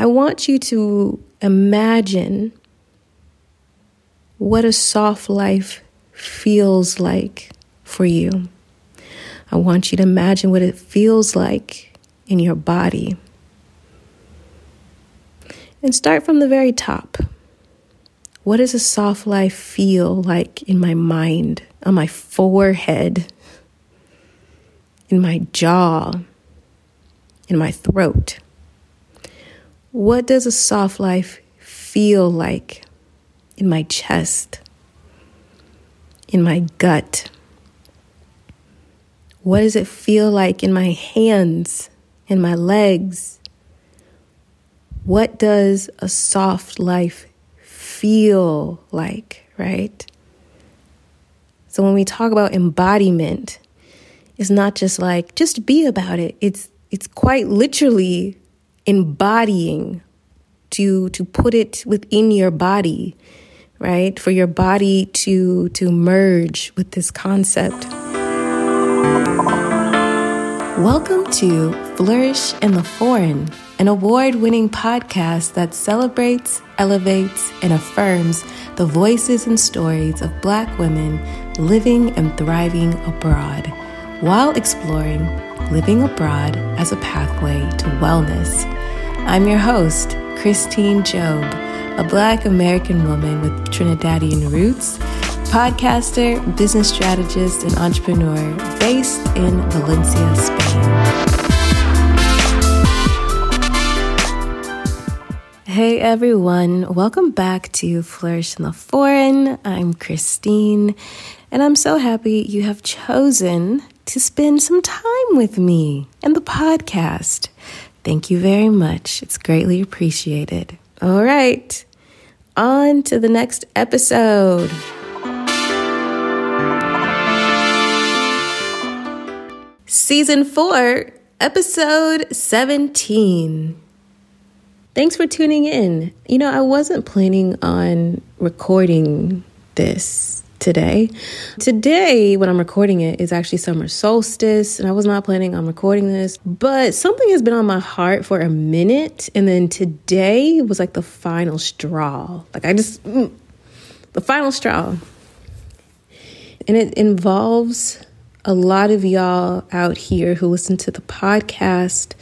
I want you to imagine what a soft life feels like for you. I want you to imagine what it feels like in your body. And start from the very top. What does a soft life feel like in my mind, on my forehead, in my jaw, in my throat? What does a soft life feel like in my chest, in my gut? What does it feel like in my hands, in my legs? What does a soft life feel like, right? So when we talk about embodiment, it's not just like just be about it. It's it's quite literally embodying to to put it within your body, right? For your body to to merge with this concept. Welcome to Flourish in the Foreign, an award winning podcast that celebrates, elevates, and affirms the voices and stories of Black women living and thriving abroad while exploring living abroad as a pathway to wellness. I'm your host, Christine Job, a Black American woman with Trinidadian roots podcaster, business strategist, and entrepreneur based in Valencia, Spain. Hey everyone, welcome back to Flourish in the Foreign. I'm Christine, and I'm so happy you have chosen to spend some time with me and the podcast. Thank you very much. It's greatly appreciated. All right, on to the next episode. Season 4, Episode 17. Thanks for tuning in. You know, I wasn't planning on recording this today. Today, when I'm recording it, is actually summer solstice, and I was not planning on recording this, but something has been on my heart for a minute, and then today was like the final straw. Like, I just, mm, the final straw. And it involves a lot of y'all out here who listen to the podcast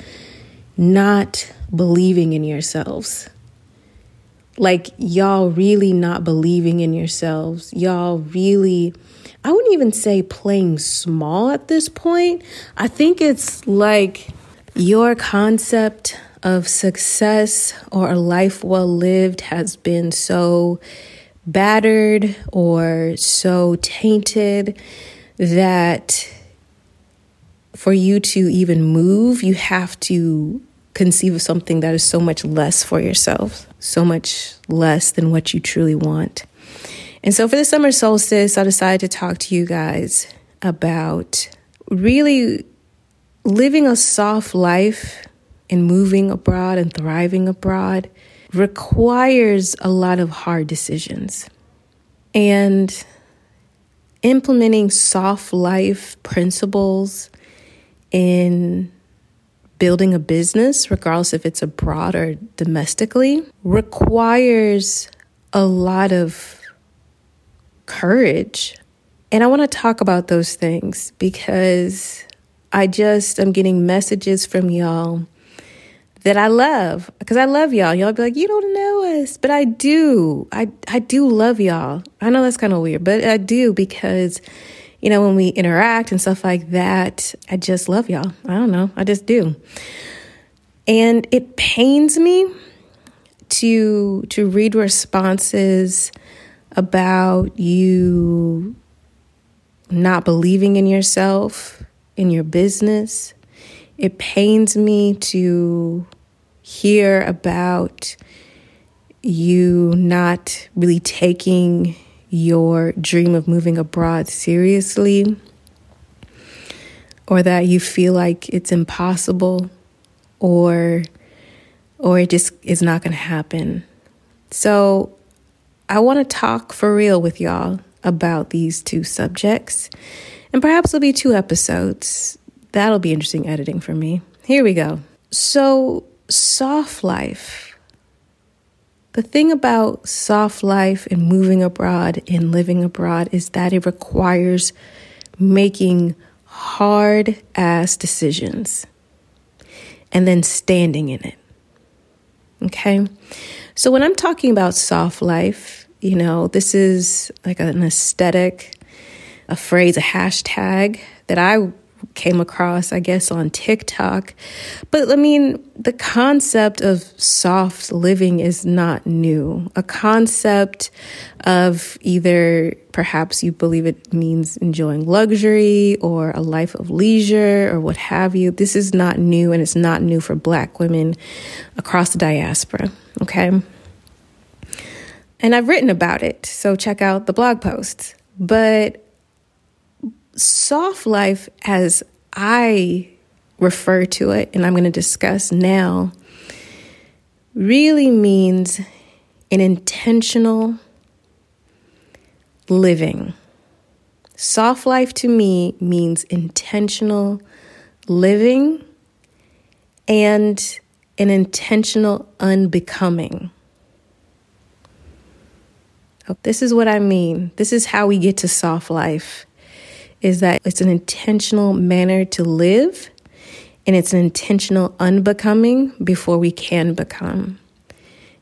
not believing in yourselves. Like, y'all really not believing in yourselves. Y'all really, I wouldn't even say playing small at this point. I think it's like your concept of success or a life well lived has been so battered or so tainted that for you to even move, you have to conceive of something that is so much less for yourself, so much less than what you truly want. And so for the summer solstice, I decided to talk to you guys about really living a soft life and moving abroad and thriving abroad requires a lot of hard decisions. And implementing soft life principles in building a business, regardless if it's abroad or domestically, requires a lot of courage. And I want to talk about those things because I just am getting messages from y'all that I love because I love y'all. Y'all be like, you don't know us, but I do. I I do love y'all. I know that's kind of weird, but I do because you know when we interact and stuff like that, I just love y'all. I don't know, I just do. And it pains me to to read responses about you not believing in yourself, in your business. It pains me to hear about you not really taking your dream of moving abroad seriously or that you feel like it's impossible or or it just is not going to happen. So I want to talk for real with y'all about these two subjects. And perhaps there'll be two episodes. That'll be interesting editing for me. Here we go. So soft life. The thing about soft life and moving abroad and living abroad is that it requires making hard ass decisions and then standing in it. Okay? So when I'm talking about soft life, you know, this is like an aesthetic, a phrase, a hashtag that I came across, I guess, on TikTok. But I mean, the concept of soft living is not new. A concept of either perhaps you believe it means enjoying luxury or a life of leisure or what have you. This is not new and it's not new for Black women across the diaspora. Okay. And I've written about it, so check out the blog posts. But soft life, as I refer to it, and I'm going to discuss now, really means an intentional living. Soft life to me means intentional living and an intentional unbecoming. This is what I mean. This is how we get to soft life is that it's an intentional manner to live and it's an intentional unbecoming before we can become.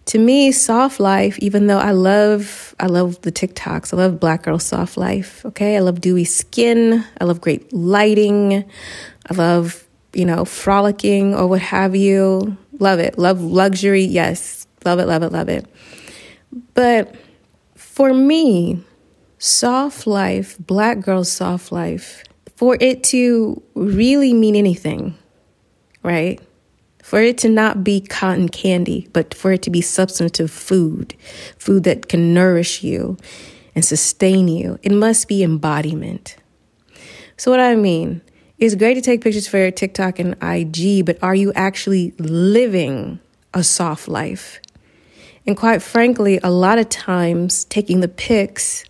To me, soft life, even though I love I love the TikToks, I love black girl soft life, okay? I love dewy skin, I love great lighting, I love, you know, frolicking or what have you. Love it. Love luxury, yes. Love it, love it, love it. But for me, soft life, black girl soft life, for it to really mean anything, right? For it to not be cotton candy, but for it to be substantive food, food that can nourish you and sustain you, it must be embodiment. So, what I mean, it's great to take pictures for TikTok and IG, but are you actually living a soft life? And quite frankly, a lot of times taking the pics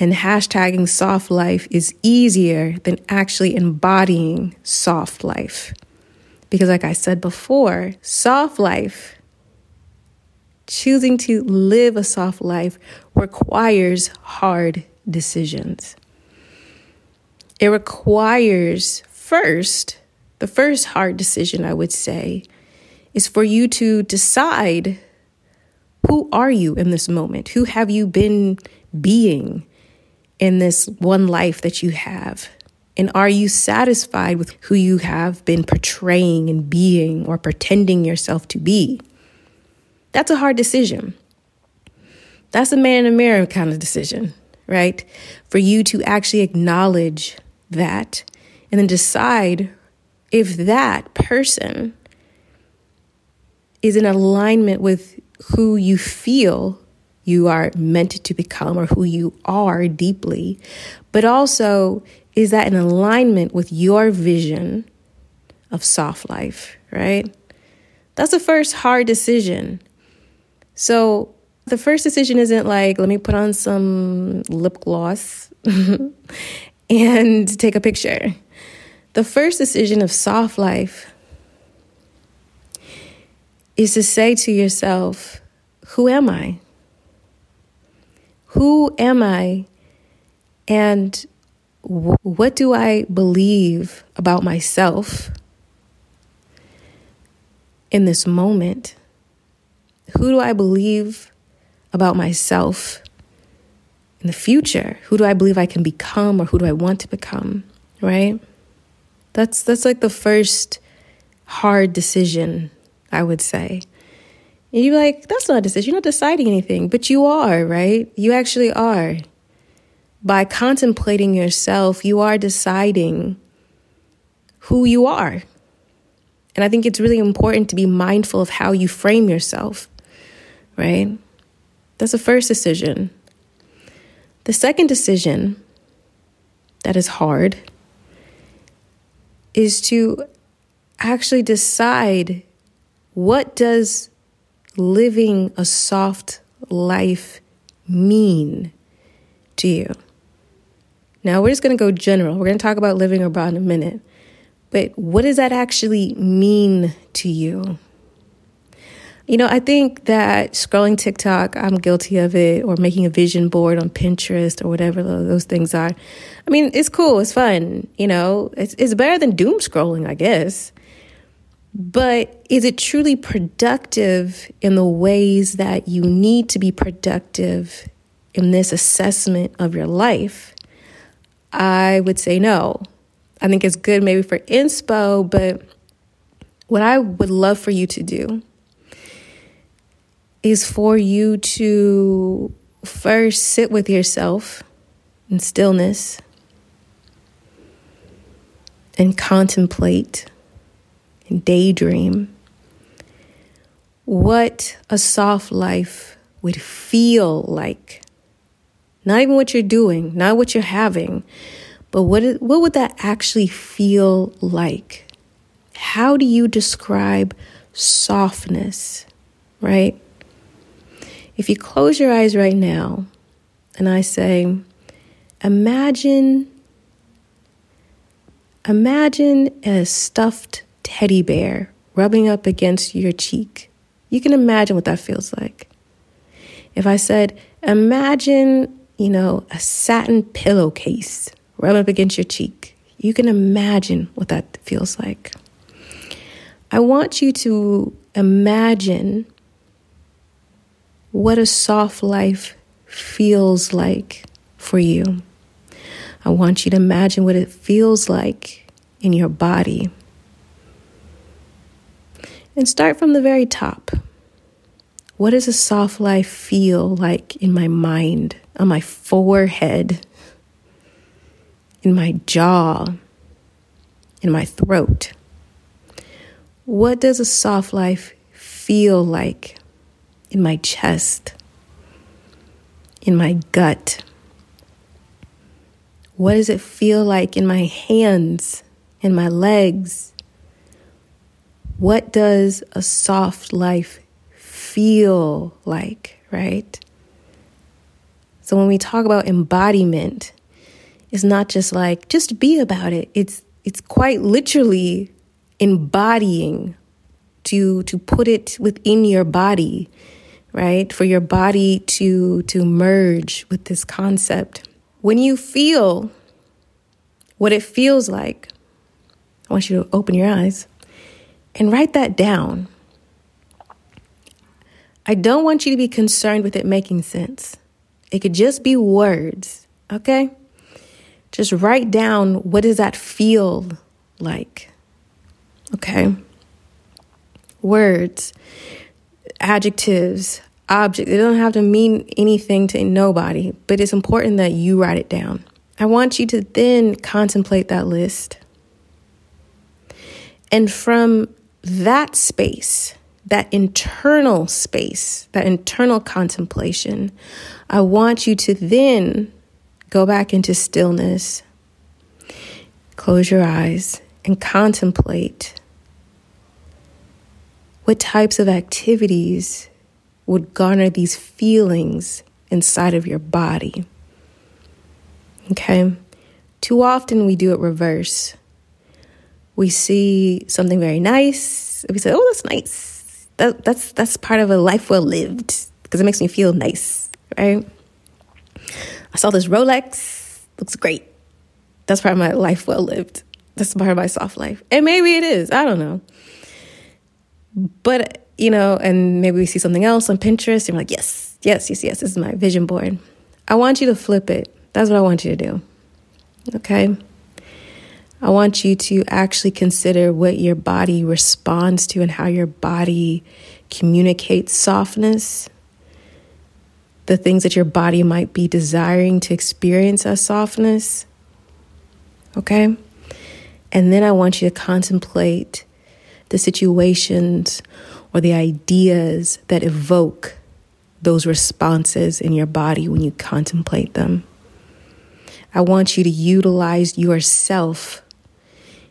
and hashtagging soft life is easier than actually embodying soft life. Because, like I said before, soft life, choosing to live a soft life, requires hard decisions. It requires, first, the first hard decision I would say is for you to decide who are you in this moment? Who have you been being? In this one life that you have? And are you satisfied with who you have been portraying and being or pretending yourself to be? That's a hard decision. That's a man in the mirror kind of decision, right? For you to actually acknowledge that and then decide if that person is in alignment with who you feel you are meant to become or who you are deeply, but also is that in alignment with your vision of soft life, right? That's the first hard decision. So, the first decision isn't like, let me put on some lip gloss and take a picture. The first decision of soft life is to say to yourself, Who am I? Who am I? And what do I believe about myself in this moment? Who do I believe about myself in the future? Who do I believe I can become or who do I want to become? Right? That's that's like the first hard decision, I would say. And you're like, that's not a decision. You're not deciding anything, but you are, right? You actually are. By contemplating yourself, you are deciding who you are. And I think it's really important to be mindful of how you frame yourself, right? That's the first decision. The second decision that is hard is to actually decide what does living a soft life mean to you? Now, we're just going to go general. We're going to talk about living abroad in a minute. But what does that actually mean to you? You know, I think that scrolling TikTok, I'm guilty of it, or making a vision board on Pinterest or whatever those things are. I mean, it's cool, it's fun, you know, it's, it's better than doom scrolling, I guess. But is it truly productive in the ways that you need to be productive in this assessment of your life? I would say no. I think it's good maybe for inspo, but what I would love for you to do is for you to first sit with yourself in stillness and contemplate daydream what a soft life would feel like. Not even what you're doing, not what you're having, but what, what would that actually feel like? How do you describe softness, right? If you close your eyes right now and I say, imagine, imagine a stuffed teddy bear rubbing up against your cheek. You can imagine what that feels like. If I said, imagine, you know, a satin pillowcase rubbing up against your cheek, you can imagine what that feels like. I want you to imagine what a soft life feels like for you. I want you to imagine what it feels like in your body. And start from the very top. What does a soft life feel like in my mind, on my forehead, in my jaw, in my throat? What does a soft life feel like in my chest, in my gut? What does it feel like in my hands, in my legs? What does a soft life feel like, right? So when we talk about embodiment, it's not just like just be about it. It's it's quite literally embodying to to put it within your body right? For your body to to merge with this concept. When you feel what it feels like, I want you to open your eyes and write that down. I don't want you to be concerned with it making sense. It could just be words, okay? Just write down what does that feel like? Okay? Words adjectives, objects. They don't have to mean anything to nobody, but it's important that you write it down. I want you to then contemplate that list. And from that space, that internal space, that internal contemplation, I want you to then go back into stillness, close your eyes, and contemplate what types of activities would garner these feelings inside of your body? Okay. Too often we do it reverse. We see something very nice. We say, "Oh, that's nice. That, that's that's part of a life well lived because it makes me feel nice, right?" I saw this Rolex. Looks great. That's part of my life well lived. That's part of my soft life. And maybe it is. I don't know. But, you know, and maybe we see something else on Pinterest and we're like, yes, yes, yes, yes, this is my vision board. I want you to flip it. That's what I want you to do. Okay? I want you to actually consider what your body responds to and how your body communicates softness, the things that your body might be desiring to experience as softness. Okay? And then I want you to contemplate the situations or the ideas that evoke those responses in your body when you contemplate them. I want you to utilize yourself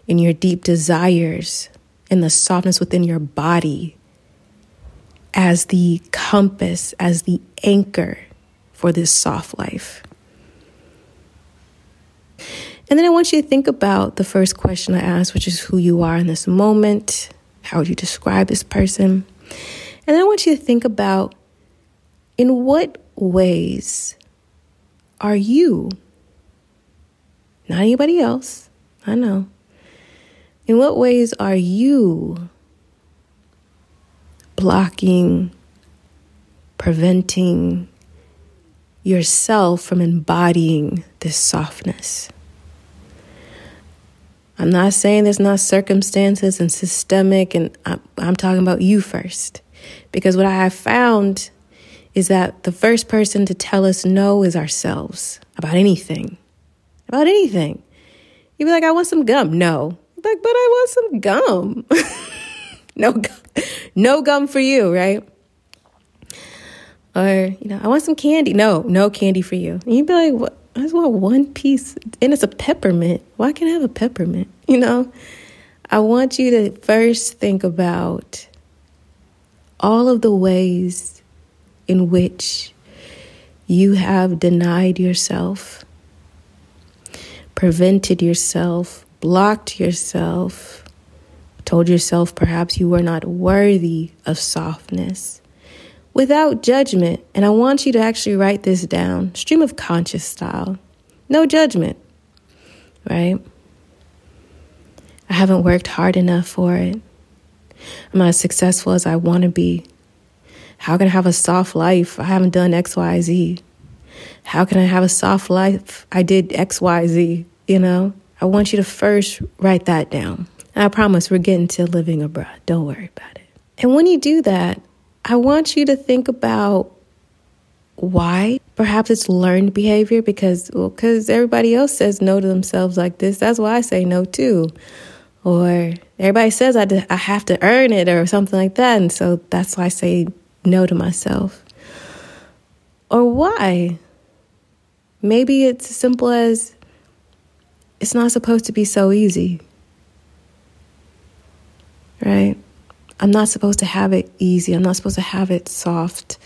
in your deep desires in the softness within your body as the compass, as the anchor for this soft life. And then I want you to think about the first question I asked, which is who you are in this moment. How would you describe this person? And then I want you to think about in what ways are you, not anybody else, I know, in what ways are you blocking, preventing yourself from embodying this softness? I'm not saying there's not circumstances and systemic, and I'm, I'm talking about you first. Because what I have found is that the first person to tell us no is ourselves about anything. About anything. You'd be like, I want some gum. No. Like, but I want some gum. no, no gum for you, right? Or, you know, I want some candy. No, no candy for you. And you'd be like, what? I just want one piece, and it's a peppermint. Why can't I have a peppermint? You know, I want you to first think about all of the ways in which you have denied yourself, prevented yourself, blocked yourself, told yourself perhaps you were not worthy of softness without judgment. And I want you to actually write this down stream of conscious style. No judgment, right? I haven't worked hard enough for it. I'm not as successful as I want to be. How can I have a soft life? I haven't done XYZ. How can I have a soft life? I did XYZ, you know? I want you to first write that down. I promise we're getting to living abroad. Don't worry about it. And when you do that, I want you to think about why. Perhaps it's learned behavior because well, because everybody else says no to themselves like this. That's why I say no too. Or everybody says I, I have to earn it or something like that. And so that's why I say no to myself. Or why? Maybe it's as simple as it's not supposed to be so easy. Right? I'm not supposed to have it easy. I'm not supposed to have it soft.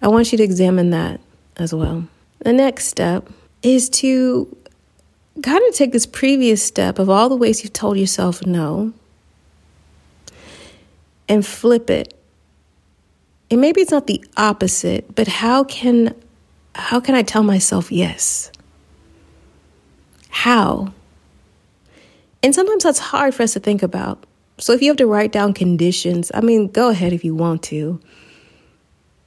I want you to examine that as well. The next step is to kind of take this previous step of all the ways you've told yourself no and flip it. And maybe it's not the opposite, but how can how can I tell myself yes? How? And sometimes that's hard for us to think about. So if you have to write down conditions, I mean, go ahead if you want to.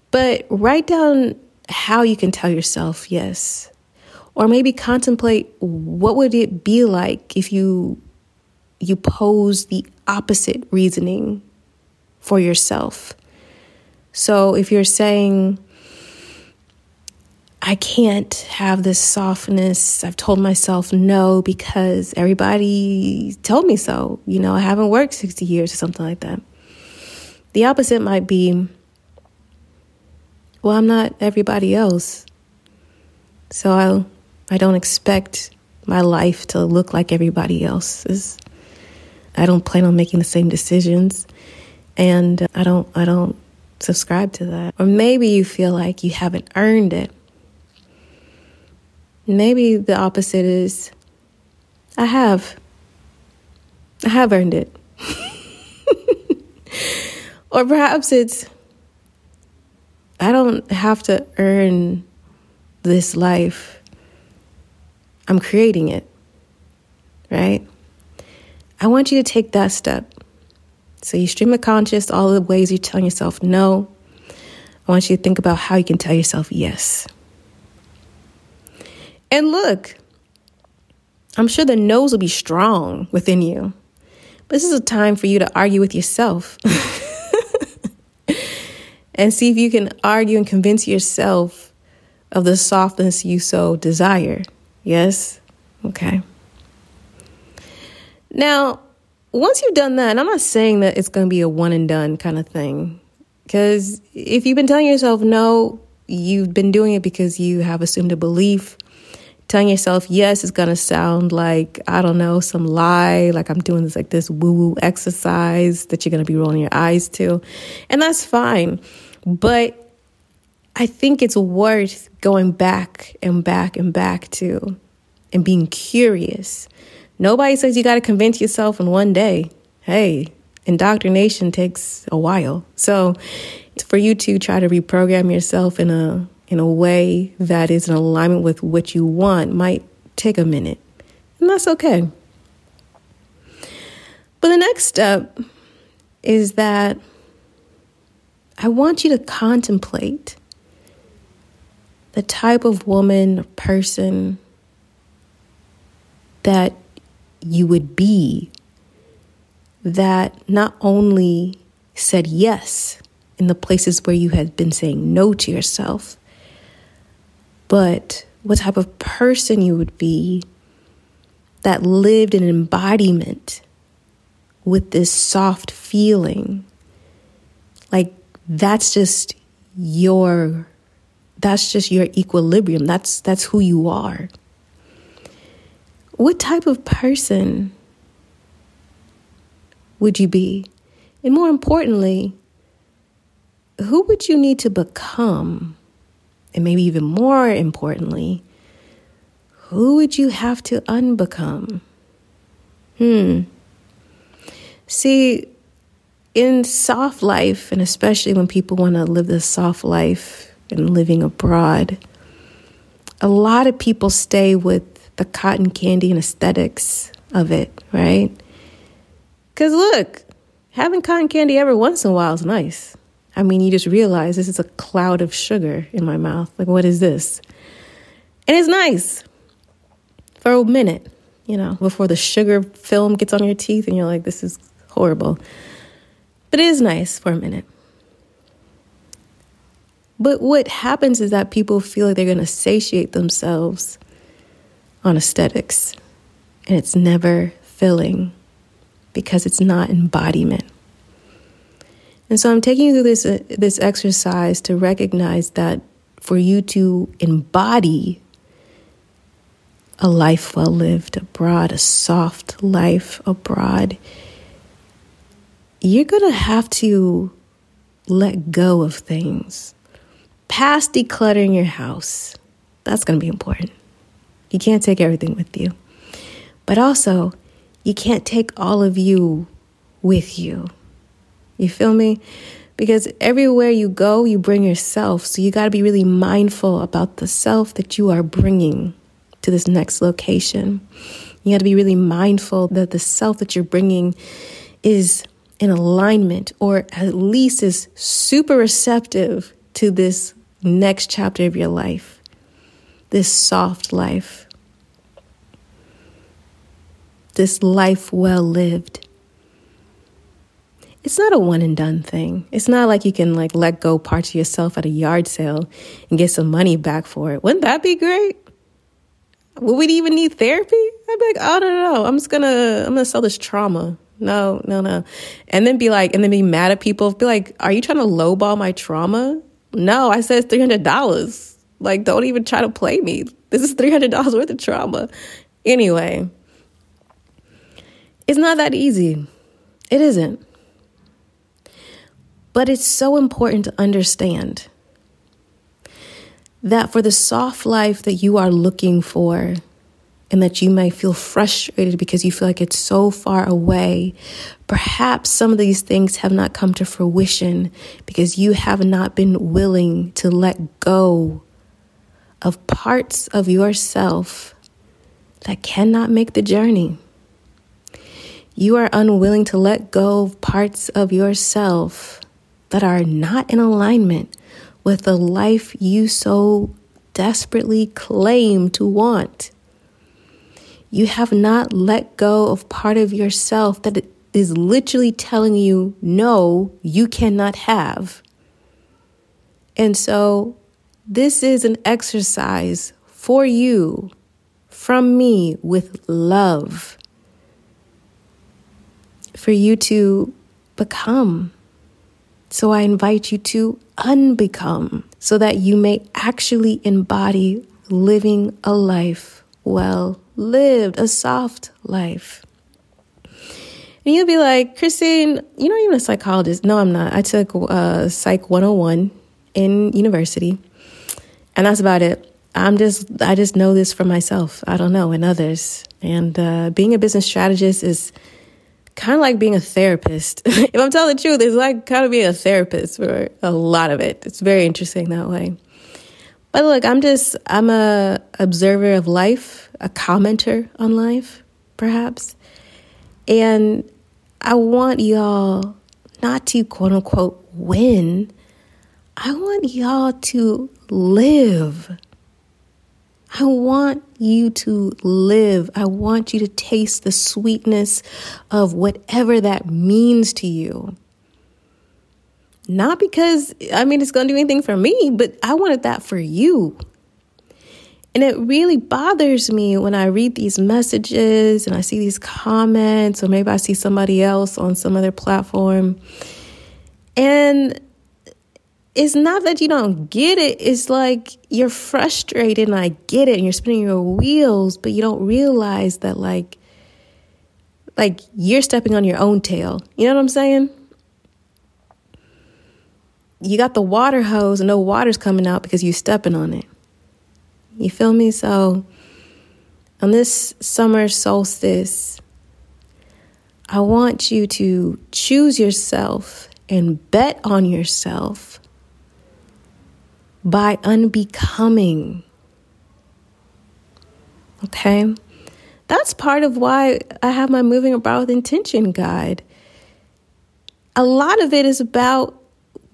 But write down how you can tell yourself yes. Or maybe contemplate what would it be like if you you pose the opposite reasoning for yourself. So if you're saying I can't have this softness. I've told myself no because everybody told me so. You know, I haven't worked 60 years or something like that. The opposite might be well, I'm not everybody else. So I I don't expect my life to look like everybody else's. I don't plan on making the same decisions and I don't I don't subscribe to that. Or maybe you feel like you haven't earned it. Maybe the opposite is I have. I have earned it. or perhaps it's I don't have to earn this life. I'm creating it. Right? I want you to take that step. So you stream of conscious, all the ways you're telling yourself no. I want you to think about how you can tell yourself yes. And look, I'm sure the no's will be strong within you. But this is a time for you to argue with yourself. and see if you can argue and convince yourself of the softness you so desire. Yes? Okay. Now, once you've done that, and I'm not saying that it's going to be a one and done kind of thing. Because if you've been telling yourself no, you've been doing it because you have assumed a belief. Telling yourself yes is going to sound like, I don't know, some lie, like I'm doing this like this woo woo exercise that you're going to be rolling your eyes to. And that's fine. But I think it's worth going back and back and back to and being curious. Nobody says you got to convince yourself in one day. Hey, indoctrination takes a while. So it's for you to try to reprogram yourself in a in a way that is in alignment with what you want might take a minute. And that's okay. But the next step is that I want you to contemplate the type of woman or person that you would be that not only said yes in the places where you had been saying no to yourself, but what type of person you would be that lived in embodiment with this soft feeling. Like that's just your that's just your equilibrium. That's that's who you are. What type of person would you be? And more importantly, who would you need to become? And maybe even more importantly, who would you have to unbecome? Hmm. See, in soft life, and especially when people want to live this soft life and living abroad, a lot of people stay with the cotton candy and aesthetics of it, right? Because look, having cotton candy every once in a while is nice. I mean, you just realize this is a cloud of sugar in my mouth. Like, what is this? And it's nice for a minute, you know, before the sugar film gets on your teeth and you're like, this is horrible. But it is nice for a minute. But what happens is that people feel like they're going to satiate themselves on aesthetics, and it's never filling because it's not embodiment. And so I'm taking you through this uh, this exercise to recognize that for you to embody a life well lived abroad, a soft life abroad, you're going to have to let go of things. Past decluttering your house. That's going to be important. You can't take everything with you. But also, you can't take all of you with you. You feel me? Because everywhere you go, you bring yourself. So you got to be really mindful about the self that you are bringing to this next location. You got to be really mindful that the self that you're bringing is in alignment or at least is super receptive to this next chapter of your life, this soft life, this life well lived. It's not a one and done thing. It's not like you can like let go parts of yourself at a yard sale and get some money back for it. Wouldn't that be great? Would we even need therapy? I'd be like, oh no, no, no. I'm just gonna I'm gonna sell this trauma no, no, no. And then be like, and then be mad at people. Be like, are you trying to lowball my trauma? No, I said it's $300. Like, don't even try to play me. This is $300 worth of trauma. Anyway, it's not that easy. It isn't. But it's so important to understand that for the soft life that you are looking for, and that you may feel frustrated because you feel like it's so far away. Perhaps some of these things have not come to fruition because you have not been willing to let go of parts of yourself that cannot make the journey. You are unwilling to let go of parts of yourself that are not in alignment with the life you so desperately claim to want. You have not let go of part of yourself that is literally telling you, no, you cannot have. And so, this is an exercise for you from me with love for you to become. So, I invite you to unbecome so that you may actually embody living a life well lived a soft life. And you'll be like, Christine, you're not even a psychologist. No, I'm not. I took uh, Psych 101 in university, and that's about it. I'm just, I just know this for myself. I don't know, and others. And uh, being a business strategist is kind of like being a therapist. if I'm telling the truth, it's like kind of being a therapist for a lot of it. It's very interesting that way. But look, I'm just I'm a observer of life, a commenter on life, perhaps. And I want y'all not to quote unquote win. I want y'all to live. I want you to live. I want you to taste the sweetness of whatever that means to you. Not because, I mean, it's going to do anything for me, but I wanted that for you. And it really bothers me when I read these messages and I see these comments, or maybe I see somebody else on some other platform. And it's not that you don't get it, it's like you're frustrated, and I get it, and you're spinning your wheels, but you don't realize that, like, like you're stepping on your own tail. You know what I'm saying? you got the water hose and no water's coming out because you're stepping on it. You feel me? So on this summer solstice, I want you to choose yourself and bet on yourself by unbecoming. Okay? That's part of why I have my Moving Abroad with Intention guide. A lot of it is about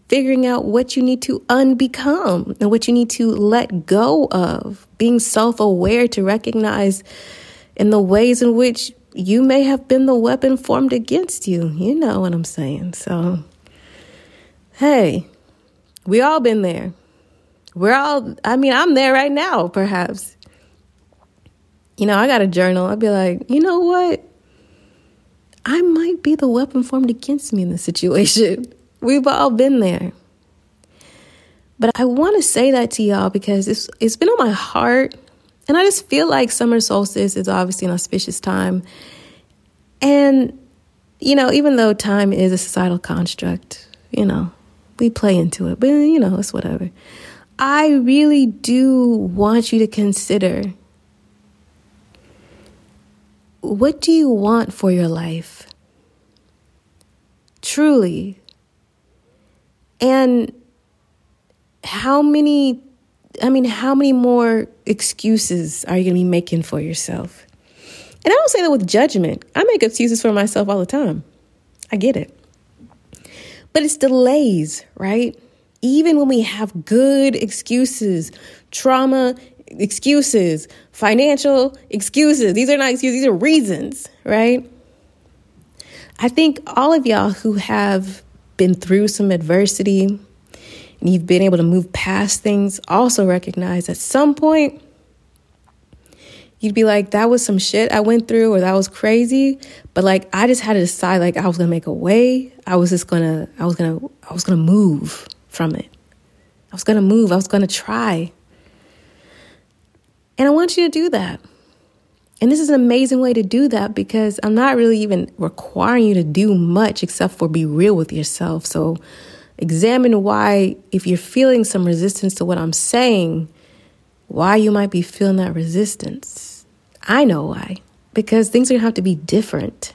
figuring out what you need to unbecome and what you need to let go of, being self aware to recognize in the ways in which you may have been the weapon formed against you. You know what I'm saying. So, hey, we all been there. We're all, I mean, I'm there right now, perhaps. You know, I got a journal. I'd be like, you know what? I might be the weapon formed against me in this situation. We've all been there. But I want to say that to y'all because it's it's been on my heart and I just feel like summer solstice is obviously an auspicious time. And you know, even though time is a societal construct, you know, we play into it, but you know, it's whatever. I really do want you to consider what do you want for your life? Truly, and how many, I mean, how many more excuses are you going to be making for yourself? And I don't say that with judgment. I make excuses for myself all the time. I get it. But it's delays, right? Even when we have good excuses, trauma excuses, financial excuses, these are not excuses, these are reasons, right? I think all of y'all who have been through some adversity and you've been able to move past things, also recognize at some point you'd be like, that was some shit I went through or that was crazy. But like I just had to decide like I was gonna make a way. I was just gonna I was gonna I was gonna move from it. I was gonna move. I was gonna try. And I want you to do that. And this is an amazing way to do that because I'm not really even requiring you to do much except for be real with yourself. So examine why, if you're feeling some resistance to what I'm saying, why you might be feeling that resistance. I know why. Because things are gonna have to be different.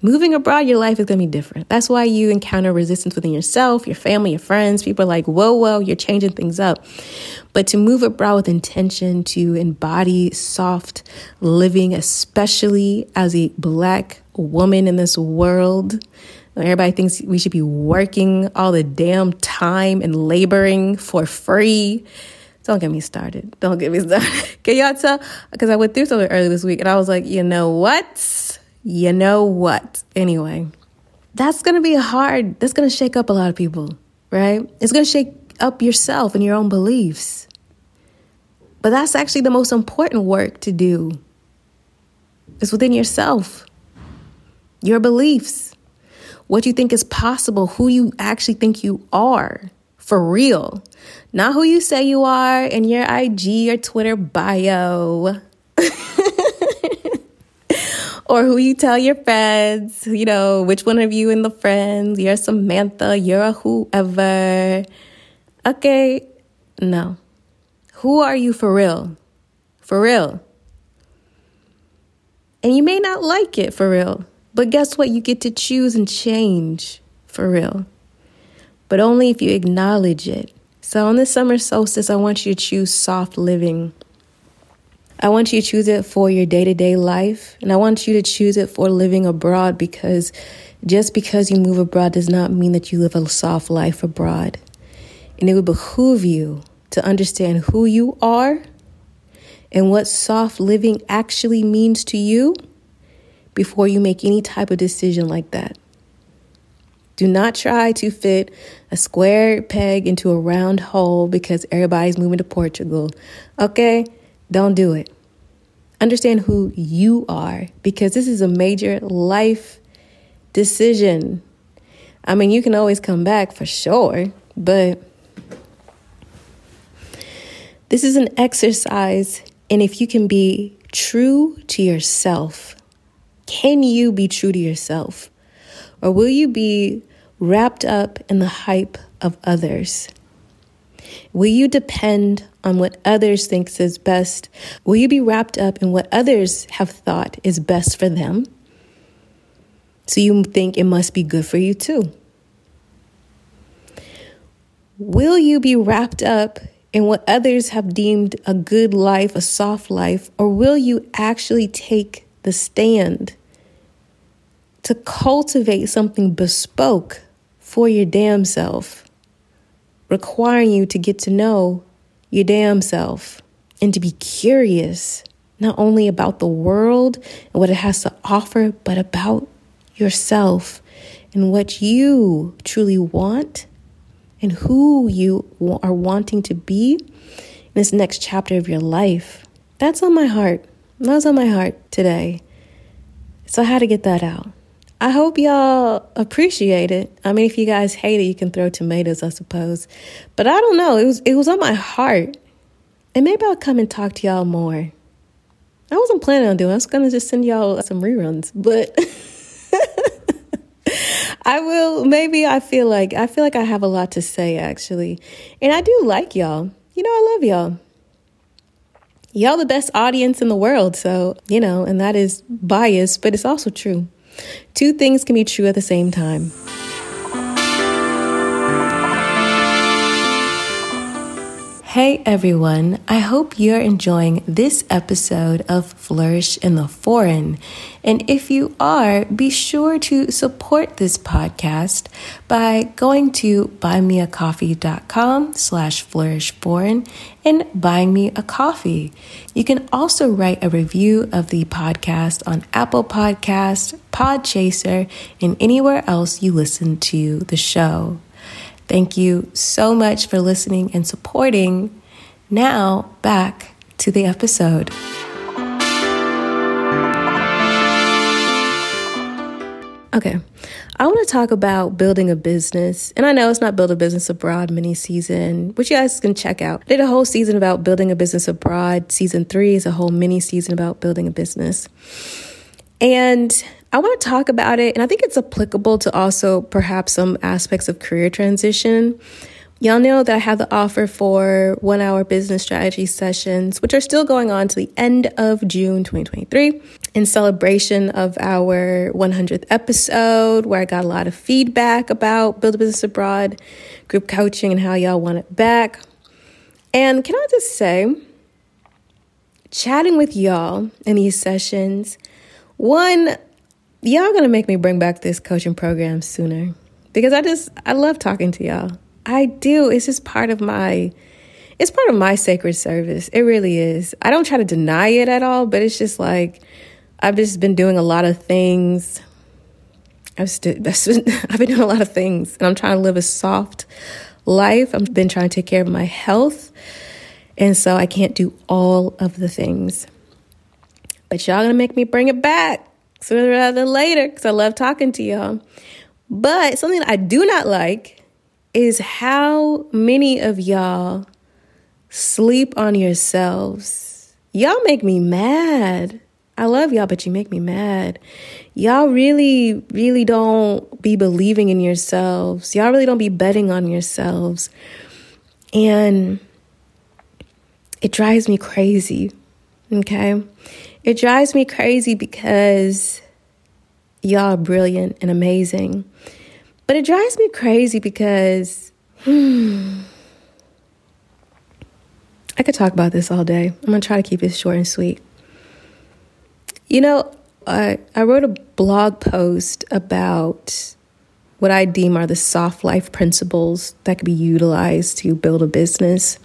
Moving abroad, your life is going to be different. That's why you encounter resistance within yourself, your family, your friends. People are like, whoa, whoa, you're changing things up. But to move abroad with intention, to embody soft living, especially as a black woman in this world, everybody thinks we should be working all the damn time and laboring for free. Don't get me started. Don't get me started. Can y'all tell? Because I went through something earlier this week and I was like, you know what? You know what? Anyway, that's going to be hard. That's going to shake up a lot of people, right? It's going to shake up yourself and your own beliefs. But that's actually the most important work to do. It's within yourself, your beliefs, what you think is possible, who you actually think you are for real, not who you say you are in your IG or Twitter bio. or who you tell your friends, you know, which one of you in the friends, you're Samantha, you're a whoever. Okay, no. Who are you for real? For real. And you may not like it for real. But guess what? You get to choose and change for real. But only if you acknowledge it. So on this summer solstice, I want you to choose soft living. I want you to choose it for your day to day life. And I want you to choose it for living abroad because just because you move abroad does not mean that you live a soft life abroad. And it would behoove you to understand who you are and what soft living actually means to you before you make any type of decision like that. Do not try to fit a square peg into a round hole because everybody's moving to Portugal. Okay? Don't do it. Understand who you are because this is a major life decision. I mean, you can always come back for sure, but this is an exercise. And if you can be true to yourself, can you be true to yourself? Or will you be wrapped up in the hype of others? Will you depend on what others thinks is best? Will you be wrapped up in what others have thought is best for them? So you think it must be good for you too. Will you be wrapped up in what others have deemed a good life, a soft life, or will you actually take the stand to cultivate something bespoke for your damn self, requiring you to get to know your damn self and to be curious, not only about the world and what it has to offer, but about yourself and what you truly want and who you are wanting to be in this next chapter of your life. That's on my heart. That's on my heart today. So, how to get that out? I hope y'all appreciate it. I mean, if you guys hate it, you can throw tomatoes, I suppose. But I don't know. It was it was on my heart. And maybe I'll come and talk to y'all more. I wasn't planning on doing. I was gonna just send y'all some reruns, but I will. Maybe I feel like I feel like I have a lot to say actually, and I do like y'all. You know, I love y'all. Y'all the best audience in the world, so you know, and that is biased, but it's also true. Two things can be true at the same time. Hey everyone, I hope you're enjoying this episode of Flourish in the Foreign. And if you are, be sure to support this podcast by going to buymeacoffee.com slash flourishforeign and buying me a coffee. You can also write a review of the podcast on Apple Podcast, Podchaser, and anywhere else you listen to the show. Thank you so much for listening and supporting. Now, back to the episode. Okay, I want to talk about building a business. And I know it's not Build a Business Abroad mini season, which you guys can check out. I did a whole season about building a business abroad. Season three is a whole mini season about building a business. And I want to talk about it, and I think it's applicable to also perhaps some aspects of career transition. Y'all know that I have the offer for one hour business strategy sessions, which are still going on to the end of June 2023 in celebration of our 100th episode, where I got a lot of feedback about Build a Business Abroad, group coaching, and how y'all want it back. And can I just say, chatting with y'all in these sessions, one, y'all gonna make me bring back this coaching program sooner because I just I love talking to y'all. I do. It's just part of my it's part of my sacred service. It really is. I don't try to deny it at all, but it's just like I've just been doing a lot of things. I've, st- I've been doing a lot of things, and I'm trying to live a soft life. I've been trying to take care of my health, and so I can't do all of the things. But y'all gonna make me bring it back sooner rather than later because I love talking to y'all. But something I do not like is how many of y'all sleep on yourselves. Y'all make me mad. I love y'all, but you make me mad. Y'all really, really don't be believing in yourselves. Y'all really don't be betting on yourselves. And it drives me crazy Okay. It drives me crazy because y'all are brilliant and amazing. But it drives me crazy because hmm, I could talk about this all day. I'm going to try to keep it short and sweet. You know, I, I wrote a blog post about what I deem are the soft life principles that could be utilized to build a business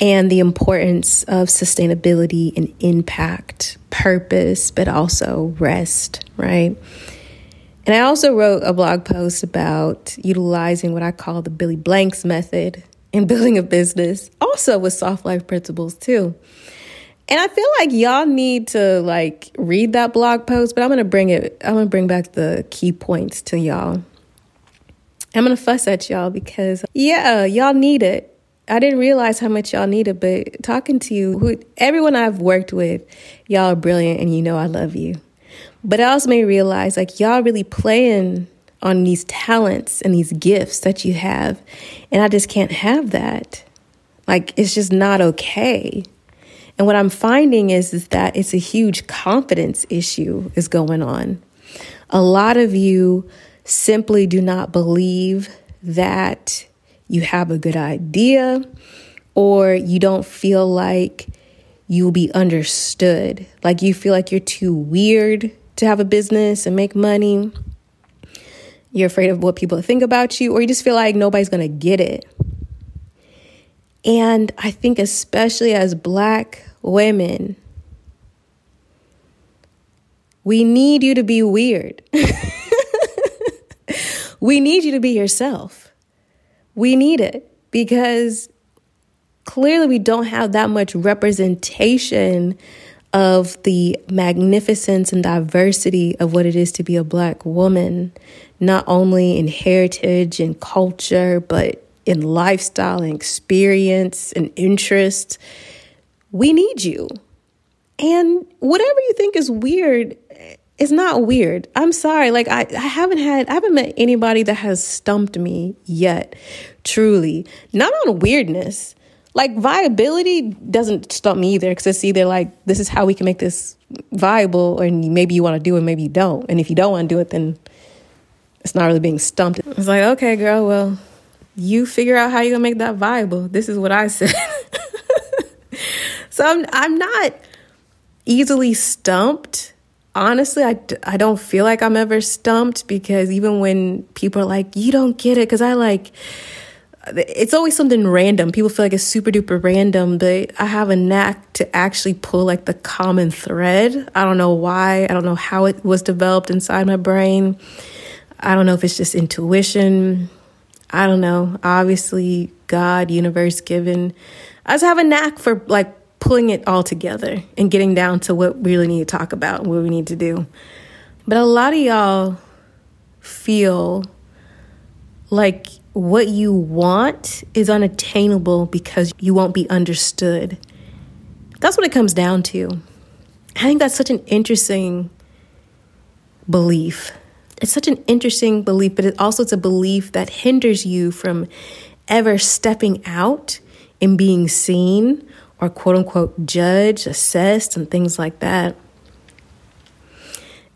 and the importance of sustainability and impact, purpose, but also rest, right? And I also wrote a blog post about utilizing what I call the Billy Blanks method in building a business, also with soft life principles too. And I feel like y'all need to like read that blog post, but I'm to bring it I'm to bring back the key points to y'all. I'm to fuss at y'all because yeah, y'all need it. I didn't realize how much y'all need it, but talking to you, who, everyone I've worked with, y'all are brilliant and you know I love you. But I also made realize like y'all really playing on these talents and these gifts that you have. And I just can't have that. Like it's just not okay. And what I'm finding is, is that it's a huge confidence issue is going on. A lot of you simply do not believe that you have a good idea or you don't feel like you'll be understood. Like you feel like you're too weird to have a business and make money. You're afraid of what people think about you, or you just feel like nobody's gonna get it. And I think, especially as Black women, we need you to be weird. we need you to be yourself. We need it because clearly we don't have that much representation of the magnificence and diversity of what it is to be a black woman, not only in heritage and culture, but in lifestyle and experience and interest. We need you. And whatever you think is weird it's not weird. I'm sorry. Like I, I haven't had I haven't met anybody that has stumped me yet. Truly. Not on weirdness like viability doesn't stop me either because it's either like this is how we can make this viable, or maybe you want to do it, maybe you don't. And if you don't want to do it, then it's not really being stumped. It's like, okay, girl, well, you figure out how you're gonna make that viable. This is what I said. so I'm I'm not easily stumped. Honestly, I, I don't feel like I'm ever stumped because even when people are like, you don't get it, because I like, it's always something random. People feel like it's super duper random, but I have a knack to actually pull like the common thread. I don't know why. I don't know how it was developed inside my brain. I don't know if it's just intuition. I don't know. Obviously, God, universe given. I just have a knack for like pulling it all together and getting down to what we really need to talk about, and what we need to do. But a lot of y'all feel like what you want is unattainable because you won't be understood. That's what it comes down to. I think that's such an interesting belief. It's such an interesting belief, but it also it's a belief that hinders you from ever stepping out and being seen or quote unquote judged, assessed, and things like that.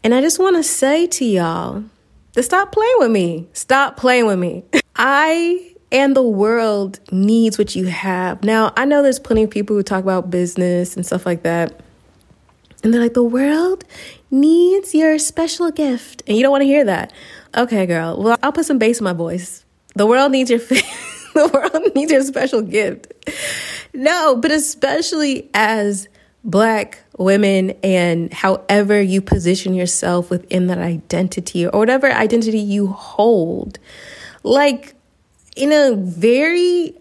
And I just want to say to y'all to stop playing with me. Stop playing with me. I and the world needs what you have. Now, I know there's plenty of people who talk about business and stuff like that. And they're like, the world needs your special gift. And you don't want to hear that. Okay, girl. Well, I'll put some bass in my voice. The world needs your the world needs your special gift. No, but especially as black women and however you position yourself within that identity or whatever identity you hold. Like, in a very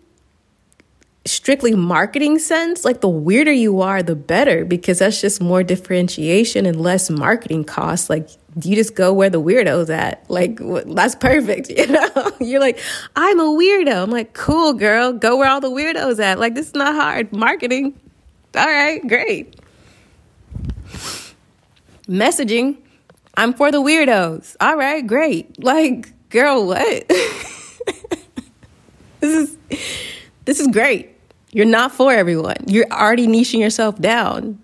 strictly marketing sense, like the weirder you are, the better, because that's just more differentiation and less marketing costs. Like, you just go where the weirdo's at. Like, that's perfect. You know, you're like, I'm a weirdo. I'm like, cool, girl, go where all the weirdos at. Like, this is not hard marketing. All right, great. Messaging, I'm for the weirdos. All right, great. Like, girl, what? this is this is great. You're not for everyone. You're already niching yourself down.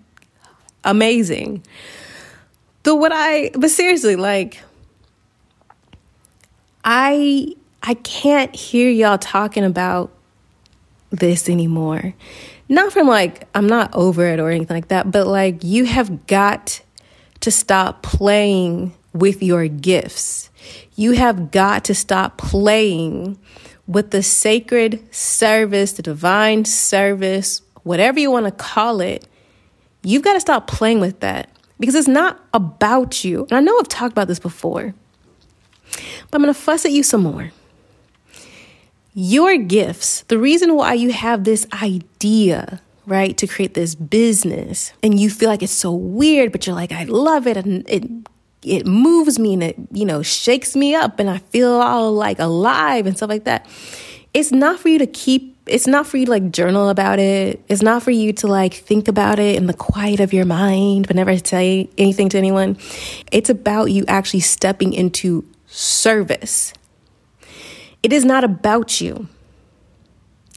Amazing. But what I, but seriously, like, I, I can't hear y'all talking about this anymore. Not from like, I'm not over it or anything like that, but like, you have got to stop playing with your gifts. You have got to stop playing with the sacred service, the divine service, whatever you want to call it. You've got to stop playing with that because it's not about you. And I know I've talked about this before, but I'm going to fuss at you some more. Your gifts, the reason why you have this idea, right, to create this business, and you feel like it's so weird, but you're like, I love it, and it it moves me and it, you know, shakes me up and I feel all like alive and stuff like that. It's not for you to keep, it's not for you to like journal about it. It's not for you to like think about it in the quiet of your mind, but never say anything to anyone. It's about you actually stepping into service. It is not about you.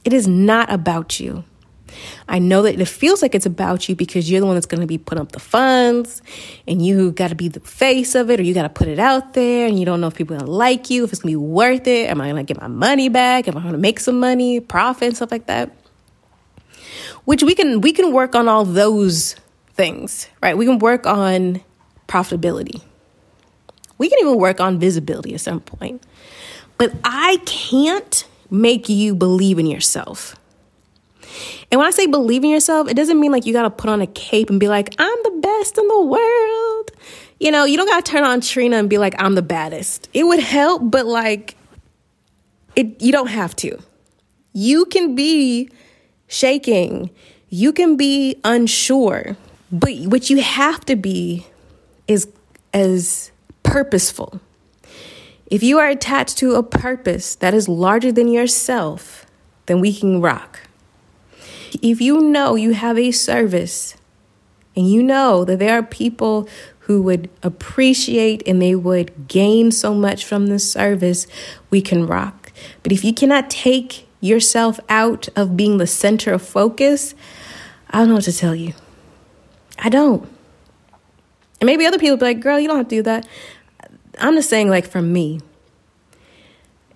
It is not about you. I know that it feels like it's about you because you're the one that's going to be putting up the funds and you got to be the face of it or you got to put it out there and you don't know if people are going to like you, if it's going to be worth it. Am I going to get my money back? Am I going to make some money, profit, and stuff like that? Which we can we can work on all those things, right? We can work on profitability. We can even work on visibility at some point. But I can't make you believe in yourself. And when I say believe in yourself, it doesn't mean like you got to put on a cape and be like, I'm the best in the world. You know, you don't got to turn on Trina and be like, I'm the baddest. It would help, but like, it, you don't have to. You can be shaking, you can be unsure, but what you have to be is as purposeful. If you are attached to a purpose that is larger than yourself, then we can rock. If you know you have a service and you know that there are people who would appreciate and they would gain so much from this service, we can rock. But if you cannot take yourself out of being the center of focus, I don't know what to tell you. I don't. And maybe other people be like, girl, you don't have to do that. I'm just saying, like, for me,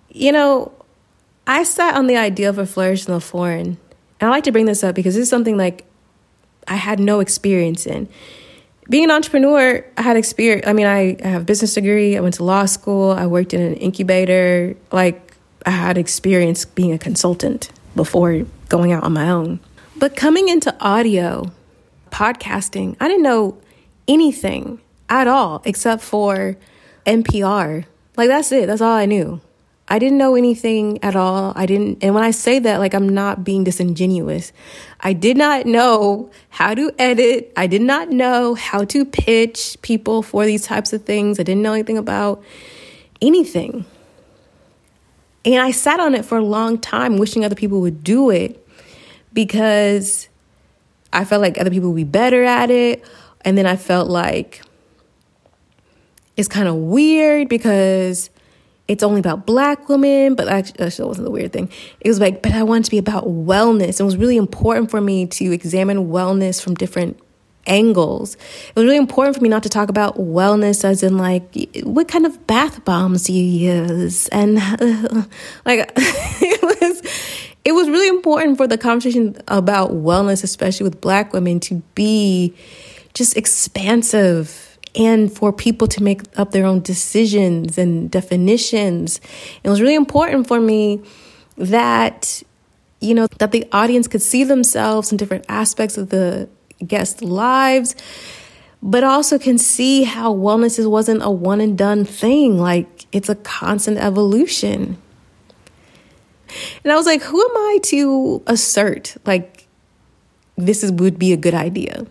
you know, I sat on the idea of a flourish in the foreign and I like to bring this up because this is something like I had no experience in. Being an entrepreneur, I had experience. I mean, I, I have a business degree. I went to law school. I worked in an incubator. Like, I had experience being a consultant before going out on my own. But coming into audio, podcasting, I didn't know anything at all except for NPR. Like, that's it. That's all I knew. I didn't know anything at all. I didn't, and when I say that, like, I'm not being disingenuous. I did not know how to edit. I did not know how to pitch people for these types of things. I didn't know anything about anything. And I sat on it for a long time, wishing other people would do it because I felt like other people would be better at it. And then I felt like it's kind of weird because it's only about black women, but actually, that wasn't the weird thing. It was like, but I wanted to be about wellness. It was really important for me to examine wellness from different angles. It was really important for me not to talk about wellness as in like what kind of bath bombs do you use and like it was it was really important for the conversation about wellness especially with black women to be just expansive and for people to make up their own decisions and definitions. It was really important for me that you know that the audience could see themselves in different aspects of the guest lives but also can see how wellness is wasn't a one and done thing. Like it's a constant evolution. And i was like who am i to assert like this is would be a good idea?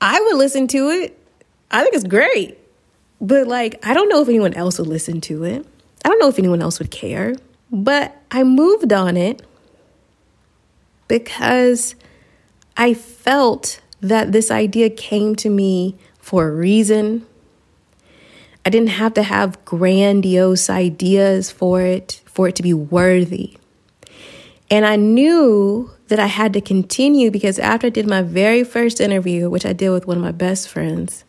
I would listen to it I think it's great. But like, I don't know if anyone else would listen to it. I don't know if anyone else would care. But I moved on it because I felt that this idea came to me for a reason. I didn't have to have grandiose ideas for it for it to be worthy. And I knew that I had to continue because after I did my very first interview, which I did with one of my best friends,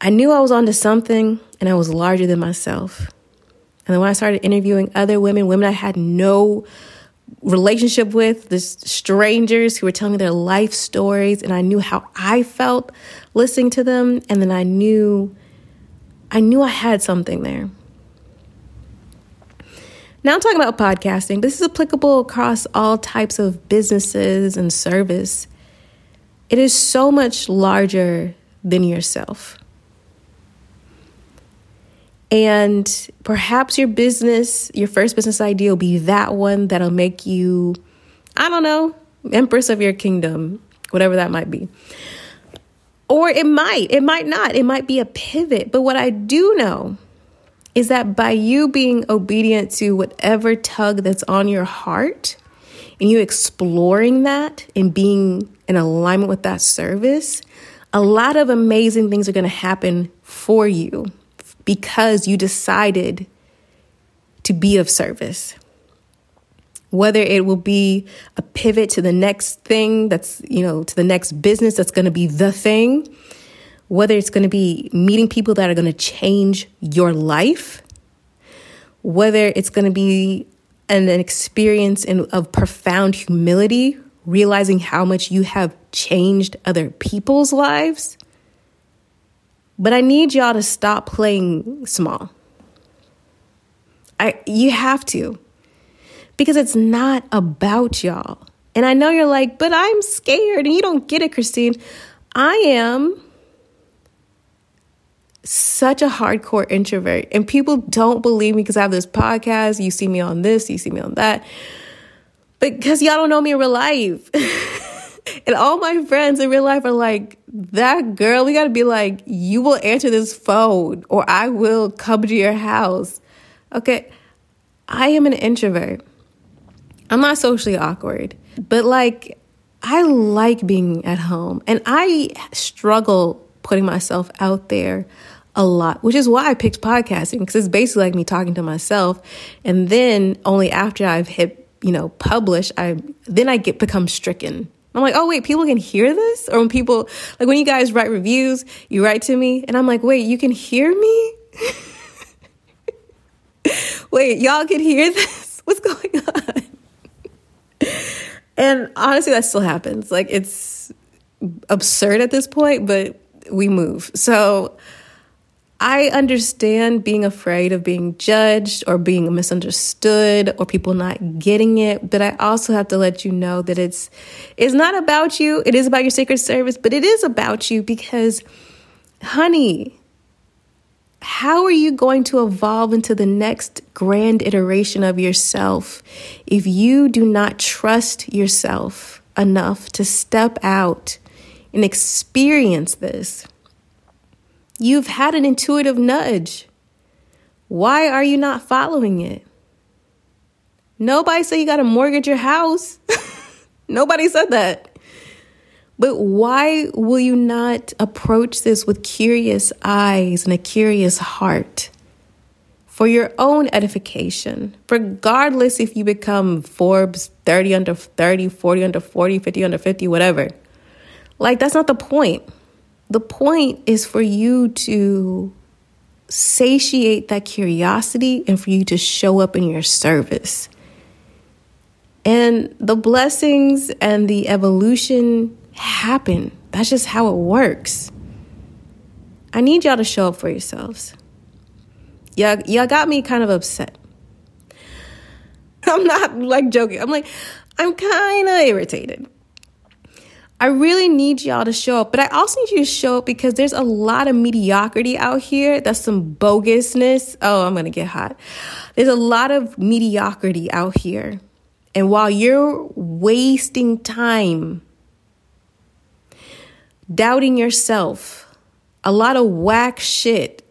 I knew I was onto something and I was larger than myself. And then when I started interviewing other women, women I had no relationship with, this strangers who were telling me their life stories, and I knew how I felt listening to them, and then I knew I knew I had something there. Now I'm talking about podcasting, this is applicable across all types of businesses and service. It is so much larger than yourself. And perhaps your business, your first business idea will be that one that'll make you, I don't know, empress of your kingdom, whatever that might be. Or it might, it might not. It might be a pivot. But what I do know is that by you being obedient to whatever tug that's on your heart and you exploring that and being in alignment with that service, a lot of amazing things are going to happen for you because you decided to be of service. Whether it will be a pivot to the next thing that's, you know, to the next business that's going to be the thing, whether it's going to be meeting people that are going to change your life, whether it's going to be an, an experience in, of profound humility, realizing how much you have changed other people's lives, but I need y'all to stop playing small. I you have to. Because it's not about y'all. And I know you're like, "But I'm scared." And you don't get it, Christine. I am such a hardcore introvert and people don't believe me because I have this podcast. You see me on this, you see me on that. Because y'all don't know me in real life. And all my friends in real life are like, that girl, we gotta be like, you will answer this phone or I will come to your house. Okay, I am an introvert. I'm not socially awkward, but like, I like being at home and I struggle putting myself out there a lot, which is why I picked podcasting because it's basically like me talking to myself. And then only after I've hit, you know, publish, I then I get become stricken I'm like, oh, wait, people can hear this? Or when people, like when you guys write reviews, you write to me, and I'm like, wait, you can hear me? wait, y'all can hear this? What's going on? and honestly, that still happens. Like, it's absurd at this point, but we move. So, I understand being afraid of being judged or being misunderstood or people not getting it, but I also have to let you know that it's it's not about you. It is about your sacred service, but it is about you because honey, how are you going to evolve into the next grand iteration of yourself if you do not trust yourself enough to step out and experience this? You've had an intuitive nudge. Why are you not following it? Nobody said you got to mortgage your house. Nobody said that. But why will you not approach this with curious eyes and a curious heart for your own edification? Regardless if you become Forbes 30 under 30, 40 under 40, 50 under 50, whatever. Like, that's not the point. The point is for you to satiate that curiosity and for you to show up in your service. And the blessings and the evolution happen. That's just how it works. I need y'all to show up for yourselves. Y'all, y'all got me kind of upset. I'm not like joking. I'm like, I'm kind of irritated. I really need y'all to show up, but I also need you to show up because there's a lot of mediocrity out here. That's some bogusness. Oh, I'm going to get hot. There's a lot of mediocrity out here. And while you're wasting time doubting yourself, a lot of whack shit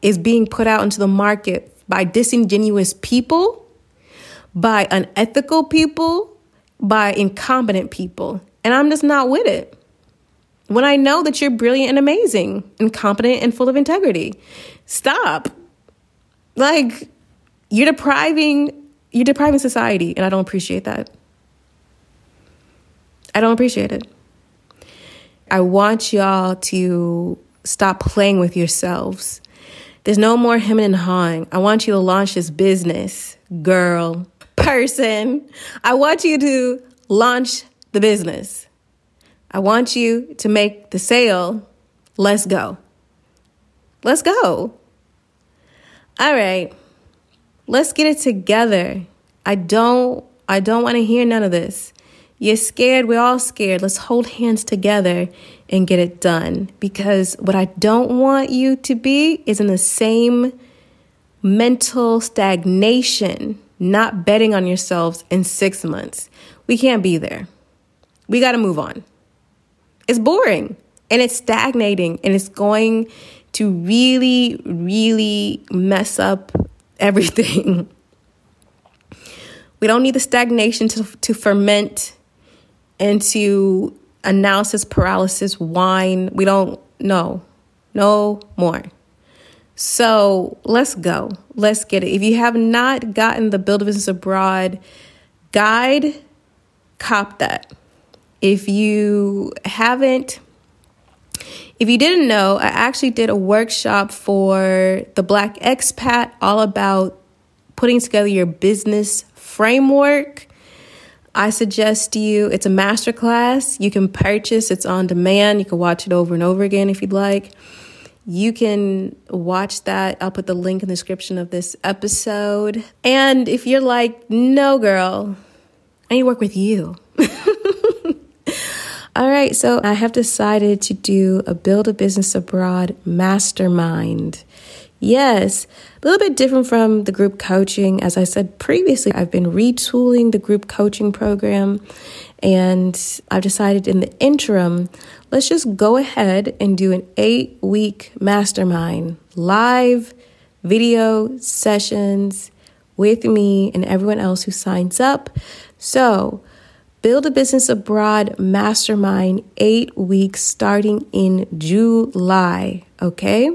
is being put out into the market by disingenuous people, by unethical people, by incompetent people. And I'm just not with it. When I know that you're brilliant and amazing and competent and full of integrity, stop. Like, you're depriving you're depriving society and I don't appreciate that. I don't appreciate it. I want y'all to stop playing with yourselves. There's no more him and hawing. I want you to launch this business, girl, person. I want you to launch the business. I want you to make the sale. Let's go. Let's go. All right. Let's get it together. I don't I don't want to hear none of this. You're scared, we're all scared. Let's hold hands together and get it done because what I don't want you to be is in the same mental stagnation, not betting on yourselves in 6 months. We can't be there. We got to move on. It's boring and it's stagnating and it's going to really, really mess up everything. we don't need the stagnation to, to ferment into analysis paralysis wine. We don't know. No more. So let's go. Let's get it. If you have not gotten the Build a Business Abroad guide, cop that. If you haven't, if you didn't know, I actually did a workshop for the Black expat all about putting together your business framework. I suggest you, it's a masterclass. You can purchase, it's on demand. You can watch it over and over again if you'd like. You can watch that. I'll put the link in the description of this episode. And if you're like, no, girl, I need to work with you. All right, so I have decided to do a Build a Business Abroad mastermind. Yes, a little bit different from the group coaching. As I said previously, I've been retooling the group coaching program, and I've decided in the interim, let's just go ahead and do an eight week mastermind live video sessions with me and everyone else who signs up. So, Build a Business Abroad Mastermind, eight weeks starting in July. Okay?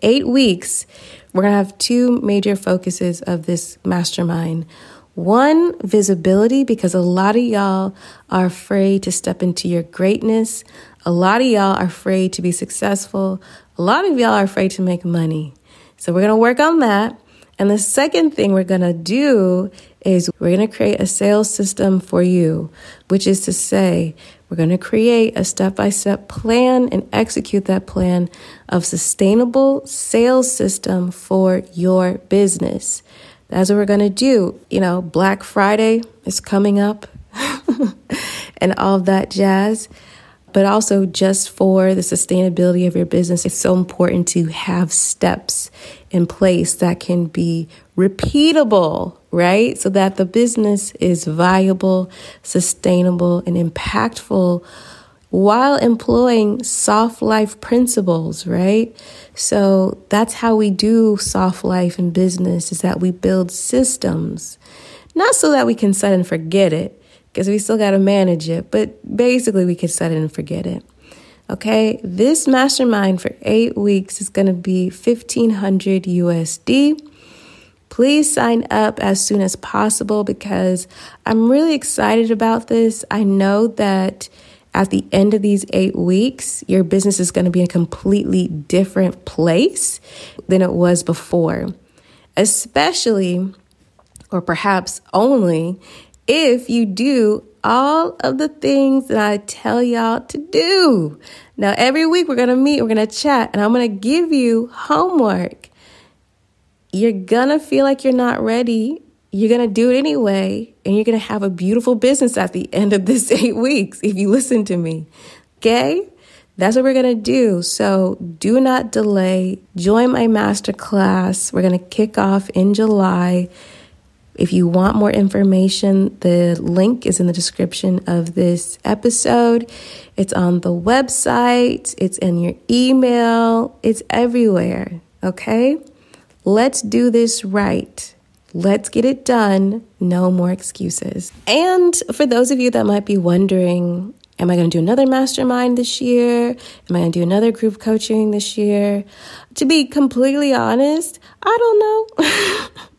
Eight weeks. We're to have two major focuses of this mastermind. One, visibility, because a lot of y'all are afraid to step into your greatness. A lot of y'all are afraid to be successful. A lot of y'all are afraid to make money. So we're to work on that. And the second thing we're to do is we're going to create a sales system for you, which is to say, we're going to create a step by step plan and execute that plan of sustainable sales system for your business. That's what we're going to do. You know, Black Friday is coming up and all that jazz but also just for the sustainability of your business, it's so important to have steps in place that can be repeatable, right? So that the business is viable, sustainable, and impactful while employing soft life principles, right? So that's how we do soft life in business is that we build systems, not so that we can set and forget it, because we still got to manage it. But basically, we can set it and forget it. Okay, this mastermind for eight weeks is going to be 1500 USD. Please sign up as soon as possible because I'm really excited about this. I know that at the end of these eight weeks, your business is going to be in a completely different place than it was before, especially or perhaps only if you do all of the things that I tell y'all to do. Now, every week we're going to meet, we're going to chat, and I'm going to give you homework. You're going to feel like you're not ready. You're going to do it anyway, and you're going to have a beautiful business at the end of this eight weeks if you listen to me. Okay? That's what we're going to do. So do not delay. Join my masterclass. We're going to kick off in July. If you want more information, the link is in the description of this episode. It's on the website, it's in your email, it's everywhere. Okay? Let's do this right. Let's get it done. No more excuses. And for those of you that might be wondering, Am I going to do another mastermind this year? Am I going to do another group coaching this year? To be completely honest, I don't know.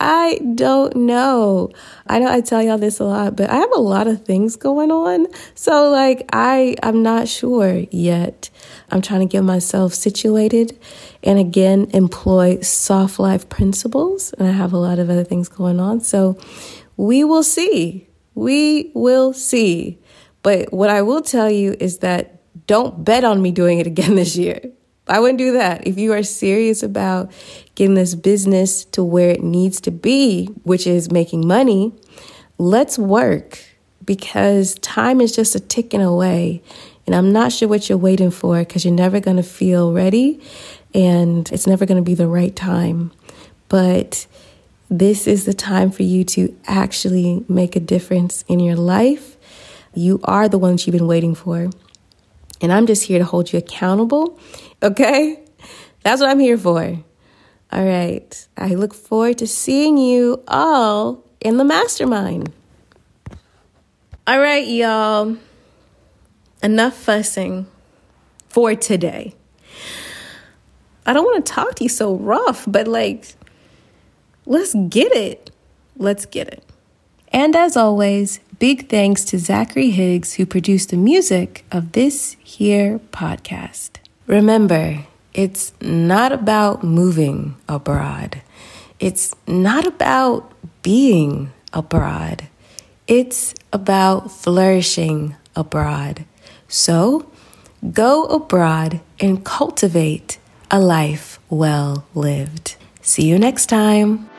I don't know. I know I tell y'all this a lot, but I have a lot of things going on. So like I I'm not sure yet. I'm trying to get myself situated and again employ soft life principles and I have a lot of other things going on. So we will see. We will see. But what I will tell you is that don't bet on me doing it again this year. I wouldn't do that. If you are serious about getting this business to where it needs to be, which is making money, let's work because time is just a ticking away. And I'm not sure what you're waiting for because you're never going to feel ready and it's never going to be the right time. But this is the time for you to actually make a difference in your life. You are the ones you've been waiting for. And I'm just here to hold you accountable. Okay? That's what I'm here for. All right. I look forward to seeing you all in the mastermind. All right, y'all. Enough fussing for today. I don't want to talk to you so rough, but like, let's get it. Let's get it. And as always, big thanks to Zachary Higgs, who produced the music of this here podcast. Remember, it's not about moving abroad. It's not about being abroad. It's about flourishing abroad. So go abroad and cultivate a life well lived. See you next time.